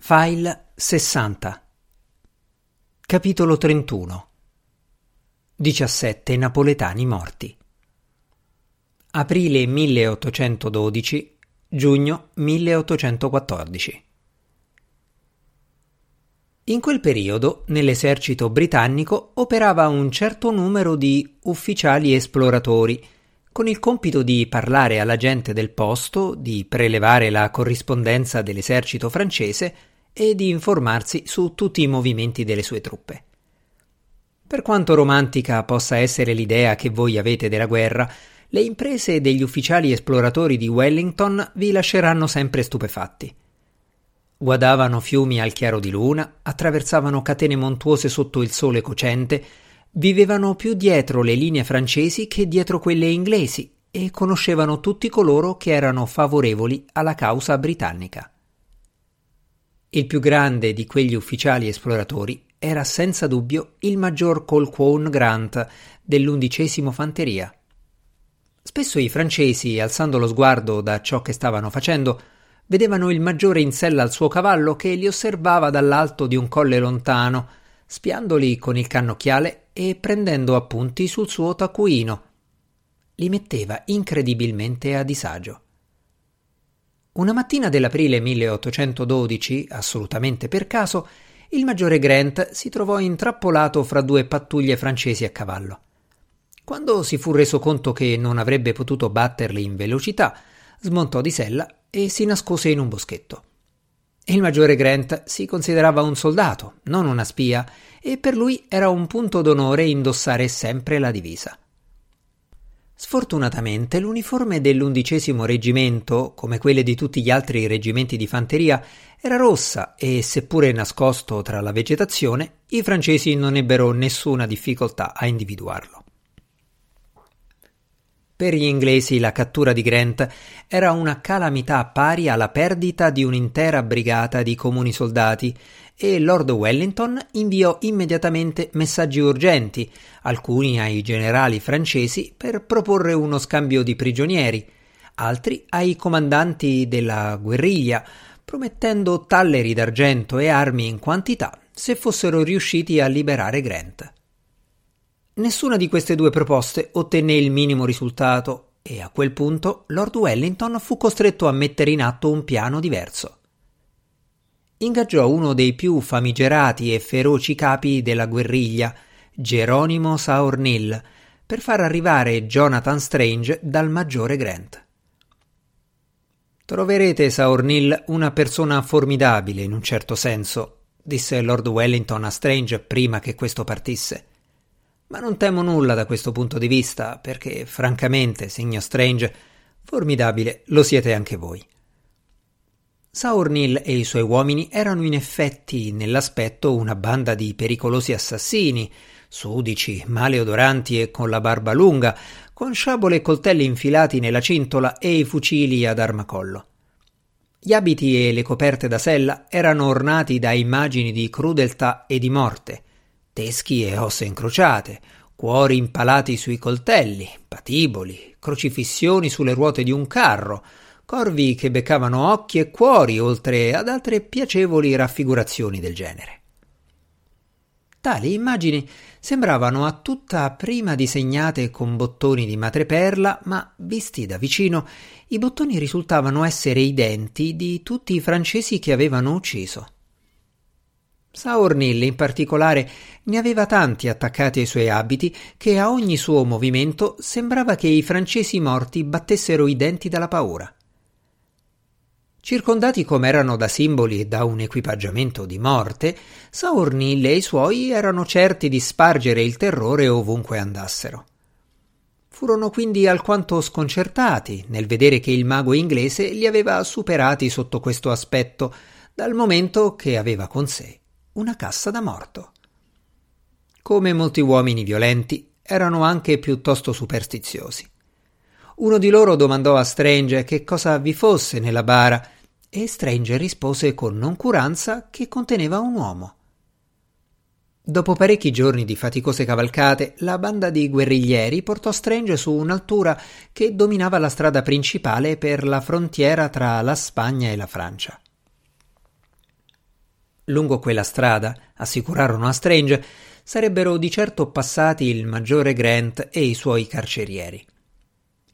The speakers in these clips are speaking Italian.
File 60 Capitolo 31 17 napoletani morti. Aprile 1812 Giugno 1814 In quel periodo nell'esercito britannico operava un certo numero di ufficiali esploratori con il compito di parlare alla gente del posto, di prelevare la corrispondenza dell'esercito francese e di informarsi su tutti i movimenti delle sue truppe. Per quanto romantica possa essere l'idea che voi avete della guerra, le imprese degli ufficiali esploratori di Wellington vi lasceranno sempre stupefatti. Guadavano fiumi al chiaro di luna, attraversavano catene montuose sotto il sole cocente, Vivevano più dietro le linee francesi che dietro quelle inglesi e conoscevano tutti coloro che erano favorevoli alla causa britannica. Il più grande di quegli ufficiali esploratori era senza dubbio il maggior Colquhoun Grant dell'undicesimo Fanteria. Spesso i francesi, alzando lo sguardo da ciò che stavano facendo, vedevano il maggiore in sella al suo cavallo che li osservava dall'alto di un colle lontano, spiandoli con il cannocchiale e prendendo appunti sul suo taccuino. Li metteva incredibilmente a disagio. Una mattina dell'aprile 1812, assolutamente per caso, il maggiore Grant si trovò intrappolato fra due pattuglie francesi a cavallo. Quando si fu reso conto che non avrebbe potuto batterli in velocità, smontò di sella e si nascose in un boschetto. Il maggiore Grant si considerava un soldato, non una spia, e per lui era un punto d'onore indossare sempre la divisa. Sfortunatamente l'uniforme dell'undicesimo reggimento, come quelle di tutti gli altri reggimenti di fanteria, era rossa e, seppure nascosto tra la vegetazione, i francesi non ebbero nessuna difficoltà a individuarlo. Per gli inglesi la cattura di Grant era una calamità pari alla perdita di un'intera brigata di comuni soldati e Lord Wellington inviò immediatamente messaggi urgenti, alcuni ai generali francesi per proporre uno scambio di prigionieri, altri ai comandanti della guerriglia, promettendo talleri d'argento e armi in quantità se fossero riusciti a liberare Grant. Nessuna di queste due proposte ottenne il minimo risultato e a quel punto Lord Wellington fu costretto a mettere in atto un piano diverso. Ingaggiò uno dei più famigerati e feroci capi della guerriglia, Geronimo Saornil, per far arrivare Jonathan Strange dal maggiore Grant. Troverete Saornil una persona formidabile in un certo senso, disse Lord Wellington a Strange prima che questo partisse. Ma non temo nulla da questo punto di vista, perché, francamente, signor Strange, formidabile lo siete anche voi. Saurnil e i suoi uomini erano in effetti nell'aspetto una banda di pericolosi assassini, sudici, maleodoranti e con la barba lunga, con sciabole e coltelli infilati nella cintola e i fucili ad armacollo. Gli abiti e le coperte da sella erano ornati da immagini di crudeltà e di morte, teschi e ossa incrociate, cuori impalati sui coltelli, patiboli, crocifissioni sulle ruote di un carro, corvi che beccavano occhi e cuori, oltre ad altre piacevoli raffigurazioni del genere. Tali immagini sembravano a tutta prima disegnate con bottoni di madreperla, ma visti da vicino i bottoni risultavano essere i denti di tutti i francesi che avevano ucciso. Saornil in particolare ne aveva tanti attaccati ai suoi abiti che a ogni suo movimento sembrava che i francesi morti battessero i denti dalla paura. Circondati com'erano da simboli e da un equipaggiamento di morte, Saornil e i suoi erano certi di spargere il terrore ovunque andassero. Furono quindi alquanto sconcertati nel vedere che il mago inglese li aveva superati sotto questo aspetto, dal momento che aveva con sé una cassa da morto. Come molti uomini violenti, erano anche piuttosto superstiziosi. Uno di loro domandò a Strange che cosa vi fosse nella bara e Strange rispose con noncuranza che conteneva un uomo. Dopo parecchi giorni di faticose cavalcate, la banda di guerriglieri portò Strange su un'altura che dominava la strada principale per la frontiera tra la Spagna e la Francia. Lungo quella strada, assicurarono a Strange, sarebbero di certo passati il maggiore Grant e i suoi carcerieri.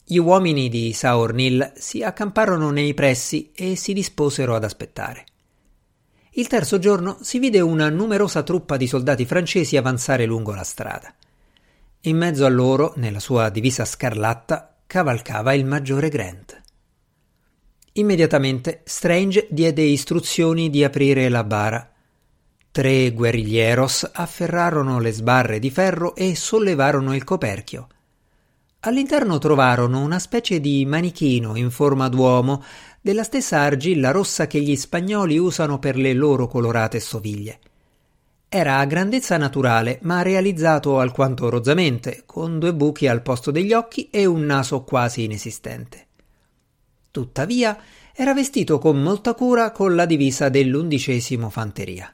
Gli uomini di Saornil si accamparono nei pressi e si disposero ad aspettare. Il terzo giorno si vide una numerosa truppa di soldati francesi avanzare lungo la strada. In mezzo a loro, nella sua divisa scarlatta, cavalcava il maggiore Grant. Immediatamente Strange diede istruzioni di aprire la bara Tre guerrigleros afferrarono le sbarre di ferro e sollevarono il coperchio. All'interno trovarono una specie di manichino in forma d'uomo della stessa argilla rossa che gli spagnoli usano per le loro colorate stoviglie. Era a grandezza naturale, ma realizzato alquanto rozzamente, con due buchi al posto degli occhi e un naso quasi inesistente. Tuttavia, era vestito con molta cura con la divisa dell'undicesimo fanteria.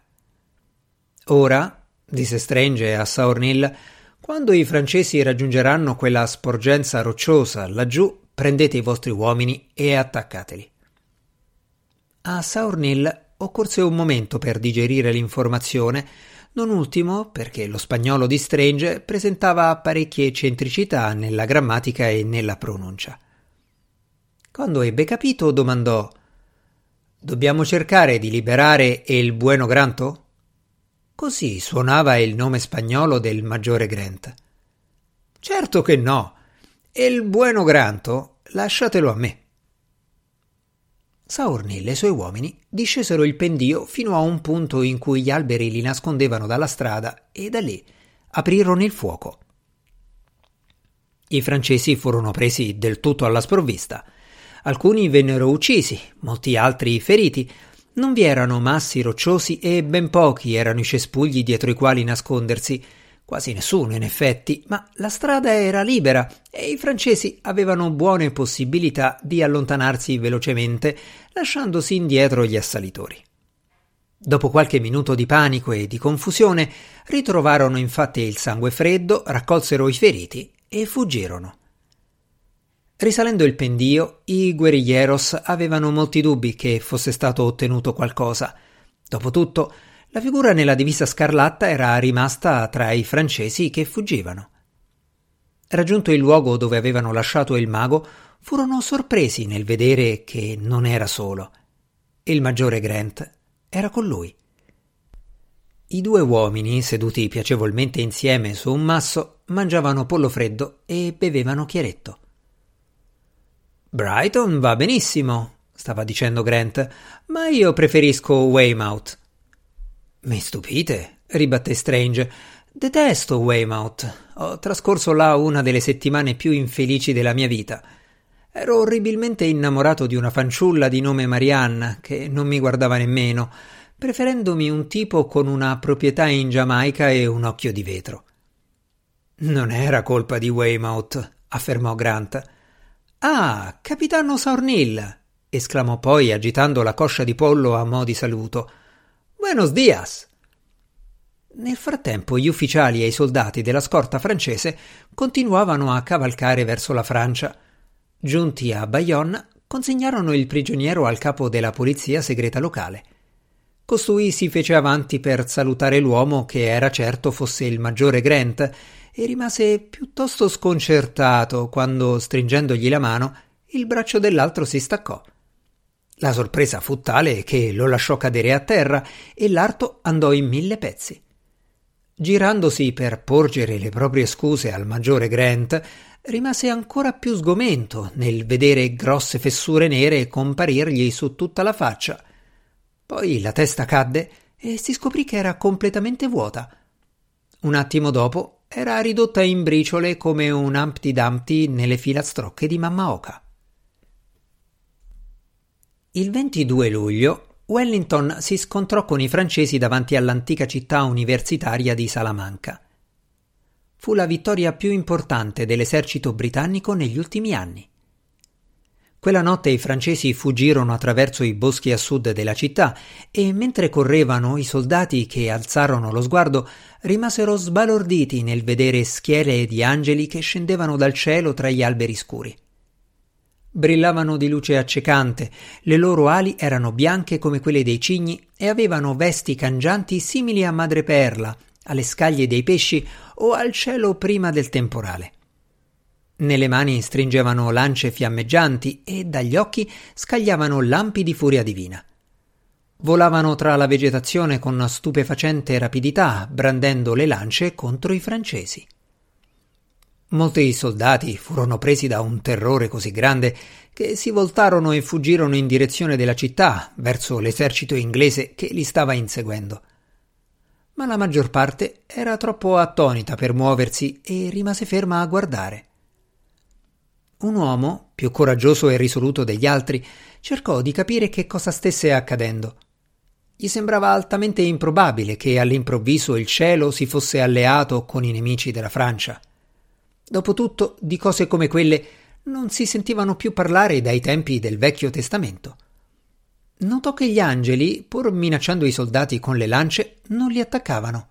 Ora, disse Strange a Saornil, quando i francesi raggiungeranno quella sporgenza rocciosa laggiù, prendete i vostri uomini e attaccateli. A Saornil occorse un momento per digerire l'informazione, non ultimo perché lo spagnolo di Strange presentava parecchie eccentricità nella grammatica e nella pronuncia. Quando ebbe capito, domandò: Dobbiamo cercare di liberare il Bueno Granto? Così suonava il nome spagnolo del maggiore Grant. Certo che no. E il buono Granto lasciatelo a me. Saornil e i suoi uomini discesero il pendio fino a un punto in cui gli alberi li nascondevano dalla strada e da lì aprirono il fuoco. I francesi furono presi del tutto alla sprovvista. Alcuni vennero uccisi, molti altri feriti, non vi erano massi rocciosi e ben pochi erano i cespugli dietro i quali nascondersi, quasi nessuno in effetti, ma la strada era libera e i francesi avevano buone possibilità di allontanarsi velocemente, lasciandosi indietro gli assalitori. Dopo qualche minuto di panico e di confusione, ritrovarono infatti il sangue freddo, raccolsero i feriti e fuggirono. Risalendo il pendio, i guerrilleros avevano molti dubbi che fosse stato ottenuto qualcosa. Dopotutto, la figura nella divisa scarlatta era rimasta tra i francesi che fuggivano. Raggiunto il luogo dove avevano lasciato il mago, furono sorpresi nel vedere che non era solo. Il maggiore Grant era con lui. I due uomini, seduti piacevolmente insieme su un masso, mangiavano pollo freddo e bevevano chiaretto. Brighton va benissimo, stava dicendo Grant, ma io preferisco Weymouth. Mi stupite, ribatté Strange. Detesto Weymouth. Ho trascorso là una delle settimane più infelici della mia vita. Ero orribilmente innamorato di una fanciulla di nome Marianne, che non mi guardava nemmeno, preferendomi un tipo con una proprietà in Giamaica e un occhio di vetro. Non era colpa di Weymouth, affermò Grant. Ah, capitano Saornil! esclamò poi agitando la coscia di pollo a mo' di saluto. Buenos dias! Nel frattempo gli ufficiali e i soldati della scorta francese continuavano a cavalcare verso la Francia. Giunti a Bayonne, consegnarono il prigioniero al capo della polizia segreta locale. Costui si fece avanti per salutare l'uomo che era certo fosse il maggiore Grant e rimase piuttosto sconcertato quando, stringendogli la mano, il braccio dell'altro si staccò. La sorpresa fu tale che lo lasciò cadere a terra e l'arto andò in mille pezzi. Girandosi per porgere le proprie scuse al maggiore Grant, rimase ancora più sgomento nel vedere grosse fessure nere comparirgli su tutta la faccia. Poi la testa cadde e si scoprì che era completamente vuota. Un attimo dopo era ridotta in briciole come un Humpty Dumpty nelle filastrocche di Mamma Oca. Il 22 luglio Wellington si scontrò con i francesi davanti all'antica città universitaria di Salamanca. Fu la vittoria più importante dell'esercito britannico negli ultimi anni. Quella notte i francesi fuggirono attraverso i boschi a sud della città e mentre correvano i soldati che alzarono lo sguardo rimasero sbalorditi nel vedere schiere di angeli che scendevano dal cielo tra gli alberi scuri. Brillavano di luce accecante, le loro ali erano bianche come quelle dei cigni e avevano vesti cangianti simili a madreperla, alle scaglie dei pesci o al cielo prima del temporale. Nelle mani stringevano lance fiammeggianti e dagli occhi scagliavano lampi di furia divina. Volavano tra la vegetazione con stupefacente rapidità, brandendo le lance contro i francesi. Molti soldati furono presi da un terrore così grande che si voltarono e fuggirono in direzione della città, verso l'esercito inglese che li stava inseguendo. Ma la maggior parte era troppo attonita per muoversi e rimase ferma a guardare. Un uomo, più coraggioso e risoluto degli altri, cercò di capire che cosa stesse accadendo. Gli sembrava altamente improbabile che all'improvviso il cielo si fosse alleato con i nemici della Francia. Dopotutto, di cose come quelle non si sentivano più parlare dai tempi del Vecchio Testamento. Notò che gli angeli, pur minacciando i soldati con le lance, non li attaccavano.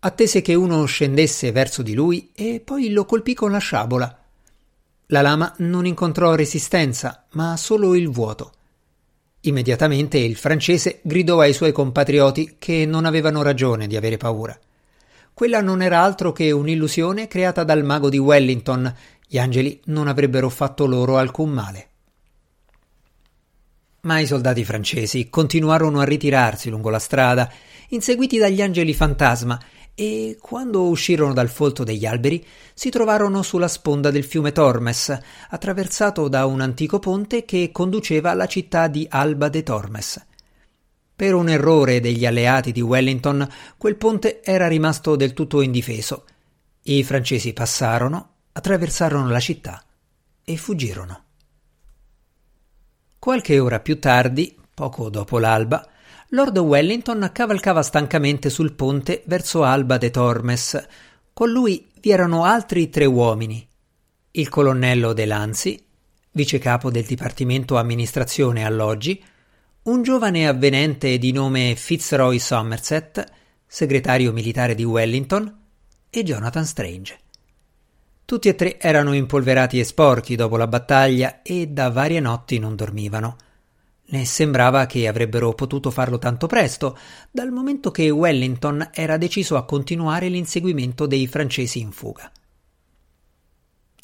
Attese che uno scendesse verso di lui e poi lo colpì con la sciabola. La lama non incontrò resistenza, ma solo il vuoto. Immediatamente il francese gridò ai suoi compatrioti che non avevano ragione di avere paura. Quella non era altro che un'illusione creata dal mago di Wellington. Gli angeli non avrebbero fatto loro alcun male. Ma i soldati francesi continuarono a ritirarsi lungo la strada, inseguiti dagli angeli fantasma, e quando uscirono dal folto degli alberi si trovarono sulla sponda del fiume Tormes, attraversato da un antico ponte che conduceva alla città di Alba de Tormes. Per un errore degli alleati di Wellington, quel ponte era rimasto del tutto indifeso. I francesi passarono, attraversarono la città e fuggirono. Qualche ora più tardi, poco dopo l'alba, Lord Wellington cavalcava stancamente sul ponte verso Alba de Tormes. Con lui vi erano altri tre uomini. Il colonnello De Lanzi, vicecapo del Dipartimento Amministrazione Alloggi, un giovane avvenente di nome Fitzroy Somerset, segretario militare di Wellington, e Jonathan Strange. Tutti e tre erano impolverati e sporchi dopo la battaglia e da varie notti non dormivano. Ne sembrava che avrebbero potuto farlo tanto presto, dal momento che Wellington era deciso a continuare l'inseguimento dei francesi in fuga.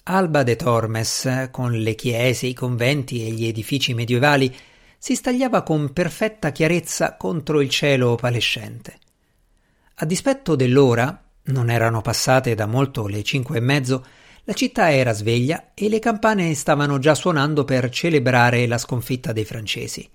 Alba de Tormes, con le chiese, i conventi e gli edifici medievali, si stagliava con perfetta chiarezza contro il cielo palescente. A dispetto dell'ora, non erano passate da molto le cinque e mezzo, la città era sveglia e le campane stavano già suonando per celebrare la sconfitta dei francesi.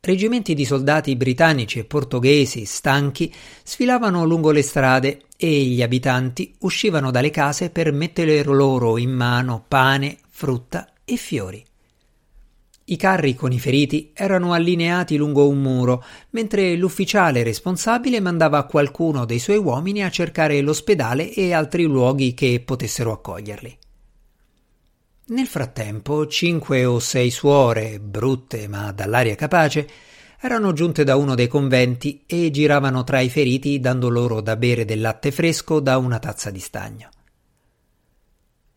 Reggimenti di soldati britannici e portoghesi, stanchi, sfilavano lungo le strade e gli abitanti uscivano dalle case per mettere loro in mano pane, frutta e fiori. I carri con i feriti erano allineati lungo un muro, mentre l'ufficiale responsabile mandava qualcuno dei suoi uomini a cercare l'ospedale e altri luoghi che potessero accoglierli. Nel frattempo, cinque o sei suore, brutte ma dall'aria capace, erano giunte da uno dei conventi e giravano tra i feriti dando loro da bere del latte fresco da una tazza di stagno.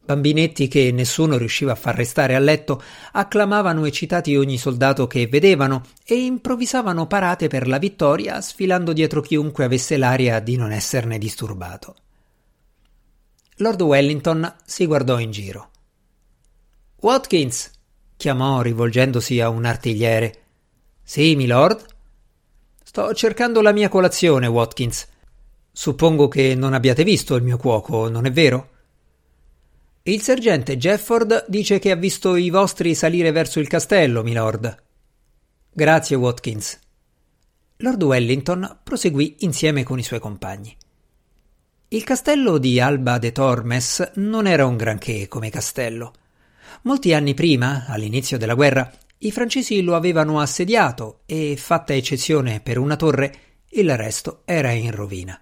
Bambinetti che nessuno riusciva a far restare a letto acclamavano eccitati ogni soldato che vedevano e improvvisavano parate per la vittoria sfilando dietro chiunque avesse l'aria di non esserne disturbato. Lord Wellington si guardò in giro. Watkins, chiamò rivolgendosi a un artigliere. Sì, milord. Sto cercando la mia colazione, Watkins. Suppongo che non abbiate visto il mio cuoco, non è vero? Il sergente Jefford dice che ha visto i vostri salire verso il castello, milord. Grazie, Watkins. Lord Wellington proseguì insieme con i suoi compagni. Il castello di Alba de Tormes non era un granché come castello. Molti anni prima, all'inizio della guerra, i francesi lo avevano assediato e, fatta eccezione per una torre, il resto era in rovina.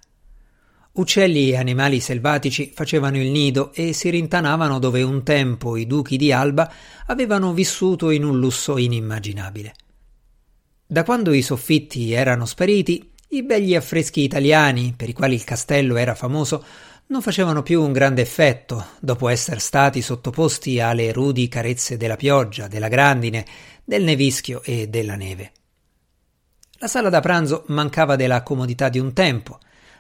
Uccelli e animali selvatici facevano il nido e si rintanavano dove un tempo i duchi di Alba avevano vissuto in un lusso inimmaginabile. Da quando i soffitti erano spariti, i begli affreschi italiani, per i quali il castello era famoso, non facevano più un grande effetto dopo essere stati sottoposti alle rudi carezze della pioggia, della grandine, del nevischio e della neve. La sala da pranzo mancava della comodità di un tempo,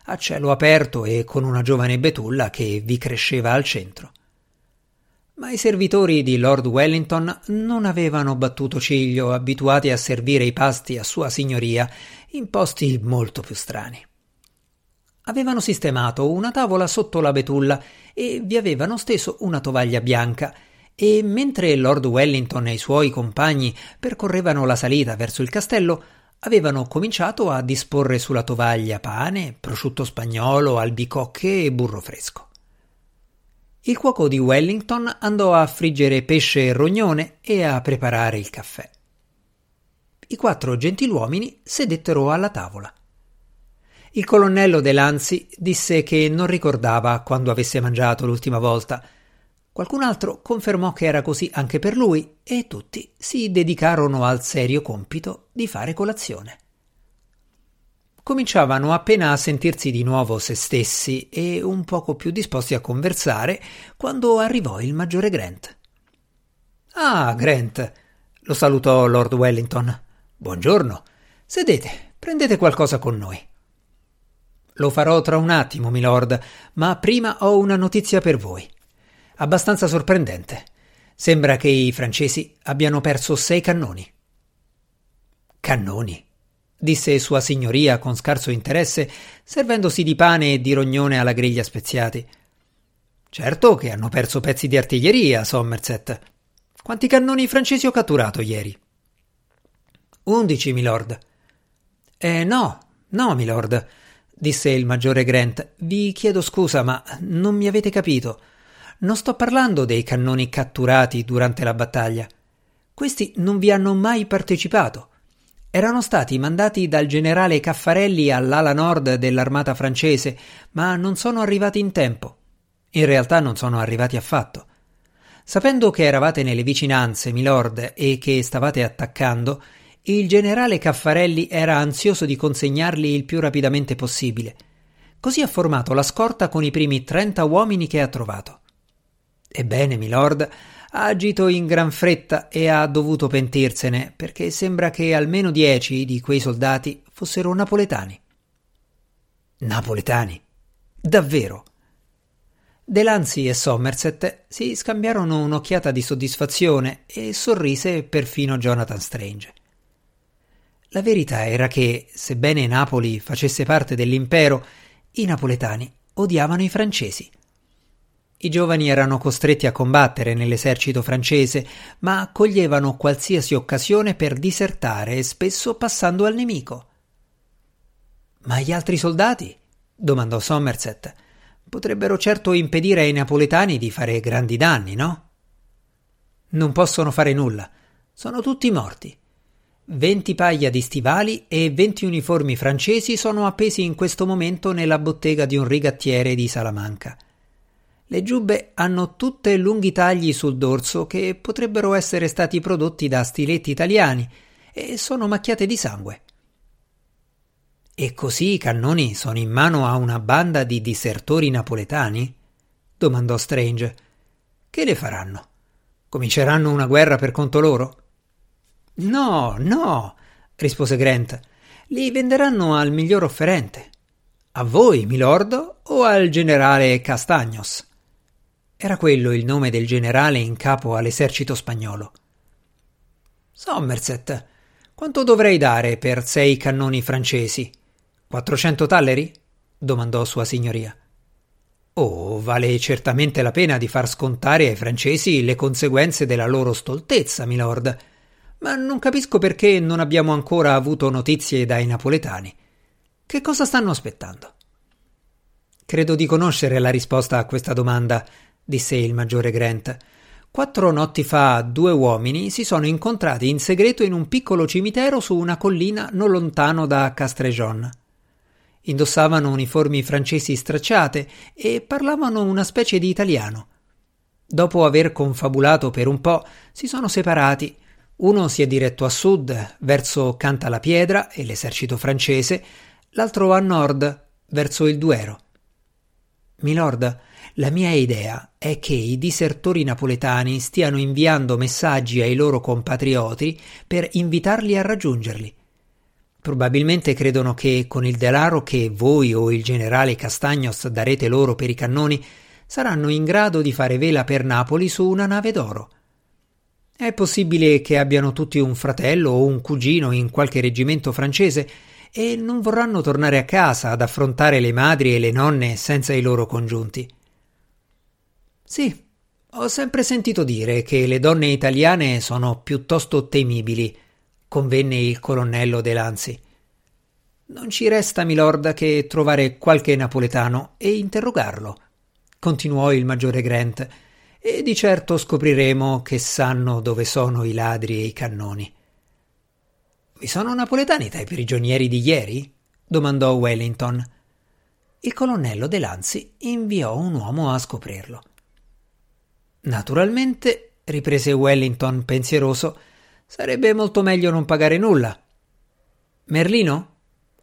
a cielo aperto e con una giovane betulla che vi cresceva al centro. Ma i servitori di Lord Wellington non avevano battuto ciglio, abituati a servire i pasti a sua signoria in posti molto più strani. Avevano sistemato una tavola sotto la betulla e vi avevano steso una tovaglia bianca e mentre Lord Wellington e i suoi compagni percorrevano la salita verso il castello, avevano cominciato a disporre sulla tovaglia pane, prosciutto spagnolo, albicocche e burro fresco. Il cuoco di Wellington andò a friggere pesce e rognone e a preparare il caffè. I quattro gentiluomini sedettero alla tavola. Il colonnello De Lanzi disse che non ricordava quando avesse mangiato l'ultima volta. Qualcun altro confermò che era così anche per lui e tutti si dedicarono al serio compito di fare colazione. Cominciavano appena a sentirsi di nuovo se stessi e un poco più disposti a conversare quando arrivò il maggiore Grant. Ah, Grant, lo salutò Lord Wellington. Buongiorno. Sedete, prendete qualcosa con noi. Lo farò tra un attimo, milord, ma prima ho una notizia per voi. Abbastanza sorprendente. Sembra che i francesi abbiano perso sei cannoni. Cannoni? disse Sua Signoria con scarso interesse, servendosi di pane e di rognone alla griglia speziati. Certo che hanno perso pezzi di artiglieria, Somerset. Quanti cannoni francesi ho catturato ieri? Undici, milord. Eh no, no, milord disse il maggiore Grant. Vi chiedo scusa, ma non mi avete capito. Non sto parlando dei cannoni catturati durante la battaglia. Questi non vi hanno mai partecipato. Erano stati mandati dal generale Caffarelli all'ala nord dell'armata francese, ma non sono arrivati in tempo. In realtà non sono arrivati affatto. Sapendo che eravate nelle vicinanze, milord, e che stavate attaccando, il generale Caffarelli era ansioso di consegnarli il più rapidamente possibile. Così ha formato la scorta con i primi trenta uomini che ha trovato. Ebbene, milord, ha agito in gran fretta e ha dovuto pentirsene, perché sembra che almeno dieci di quei soldati fossero napoletani. Napoletani? Davvero? Delancey e Somerset si scambiarono un'occhiata di soddisfazione e sorrise perfino Jonathan Strange. La verità era che, sebbene Napoli facesse parte dell'impero, i napoletani odiavano i francesi. I giovani erano costretti a combattere nell'esercito francese, ma coglievano qualsiasi occasione per disertare spesso passando al nemico. Ma gli altri soldati? domandò Somerset. Potrebbero certo impedire ai napoletani di fare grandi danni, no? Non possono fare nulla. Sono tutti morti. Venti paia di stivali e venti uniformi francesi sono appesi in questo momento nella bottega di un rigattiere di Salamanca. Le giubbe hanno tutte lunghi tagli sul dorso che potrebbero essere stati prodotti da stiletti italiani e sono macchiate di sangue. E così i cannoni sono in mano a una banda di disertori napoletani? domandò Strange. Che le faranno? Cominceranno una guerra per conto loro? No, no, rispose Grant. Li venderanno al miglior offerente. A voi, milord, o al generale Castagnos? Era quello il nome del generale in capo all'esercito spagnolo. Somerset, quanto dovrei dare per sei cannoni francesi? Quattrocento talleri? domandò Sua Signoria. Oh, vale certamente la pena di far scontare ai francesi le conseguenze della loro stoltezza, milord ma non capisco perché non abbiamo ancora avuto notizie dai napoletani. Che cosa stanno aspettando? Credo di conoscere la risposta a questa domanda, disse il maggiore Grant. Quattro notti fa due uomini si sono incontrati in segreto in un piccolo cimitero su una collina non lontano da Castrejon. Indossavano uniformi francesi stracciate e parlavano una specie di italiano. Dopo aver confabulato per un po', si sono separati uno si è diretto a sud, verso Canta la Piedra e l'esercito francese, l'altro a nord, verso il Duero. Milord, la mia idea è che i disertori napoletani stiano inviando messaggi ai loro compatrioti per invitarli a raggiungerli. Probabilmente credono che con il denaro che voi o il generale Castagnos darete loro per i cannoni saranno in grado di fare vela per Napoli su una nave d'oro. È possibile che abbiano tutti un fratello o un cugino in qualche reggimento francese e non vorranno tornare a casa ad affrontare le madri e le nonne senza i loro congiunti. Sì, ho sempre sentito dire che le donne italiane sono piuttosto temibili, convenne il colonnello De Lanzi. Non ci resta, milord, che trovare qualche napoletano e interrogarlo, continuò il maggiore Grant, e di certo scopriremo che sanno dove sono i ladri e i cannoni. Vi sono napoletani tra i prigionieri di ieri? domandò Wellington. Il colonnello De Lanzi inviò un uomo a scoprirlo. Naturalmente, riprese Wellington pensieroso, sarebbe molto meglio non pagare nulla. Merlino?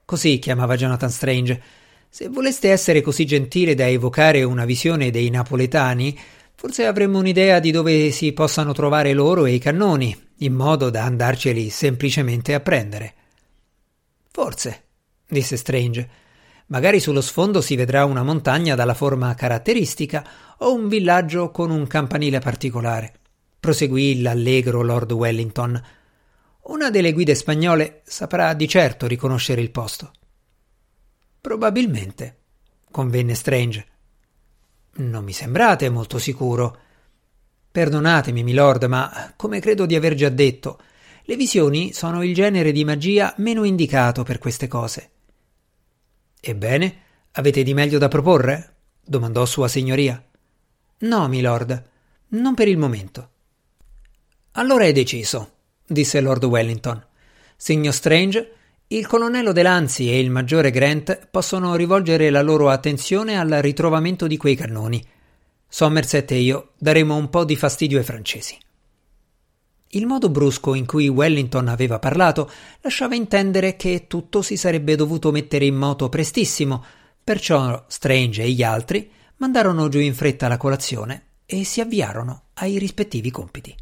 Così chiamava Jonathan Strange. Se voleste essere così gentile da evocare una visione dei napoletani, forse avremmo un'idea di dove si possano trovare loro e i cannoni, in modo da andarceli semplicemente a prendere. Forse, disse Strange. Magari sullo sfondo si vedrà una montagna dalla forma caratteristica o un villaggio con un campanile particolare. Proseguì l'allegro Lord Wellington. Una delle guide spagnole saprà di certo riconoscere il posto. Probabilmente, convenne Strange. Non mi sembrate molto sicuro. Perdonatemi, milord, ma come credo di aver già detto, le visioni sono il genere di magia meno indicato per queste cose. Ebbene, avete di meglio da proporre? domandò Sua Signoria. No, milord, non per il momento. Allora è deciso, disse Lord Wellington. Signor Strange, il colonnello De Lanzi e il maggiore Grant possono rivolgere la loro attenzione al ritrovamento di quei cannoni Somerset e io daremo un po' di fastidio ai francesi. Il modo brusco in cui Wellington aveva parlato lasciava intendere che tutto si sarebbe dovuto mettere in moto prestissimo, perciò Strange e gli altri mandarono giù in fretta la colazione e si avviarono ai rispettivi compiti.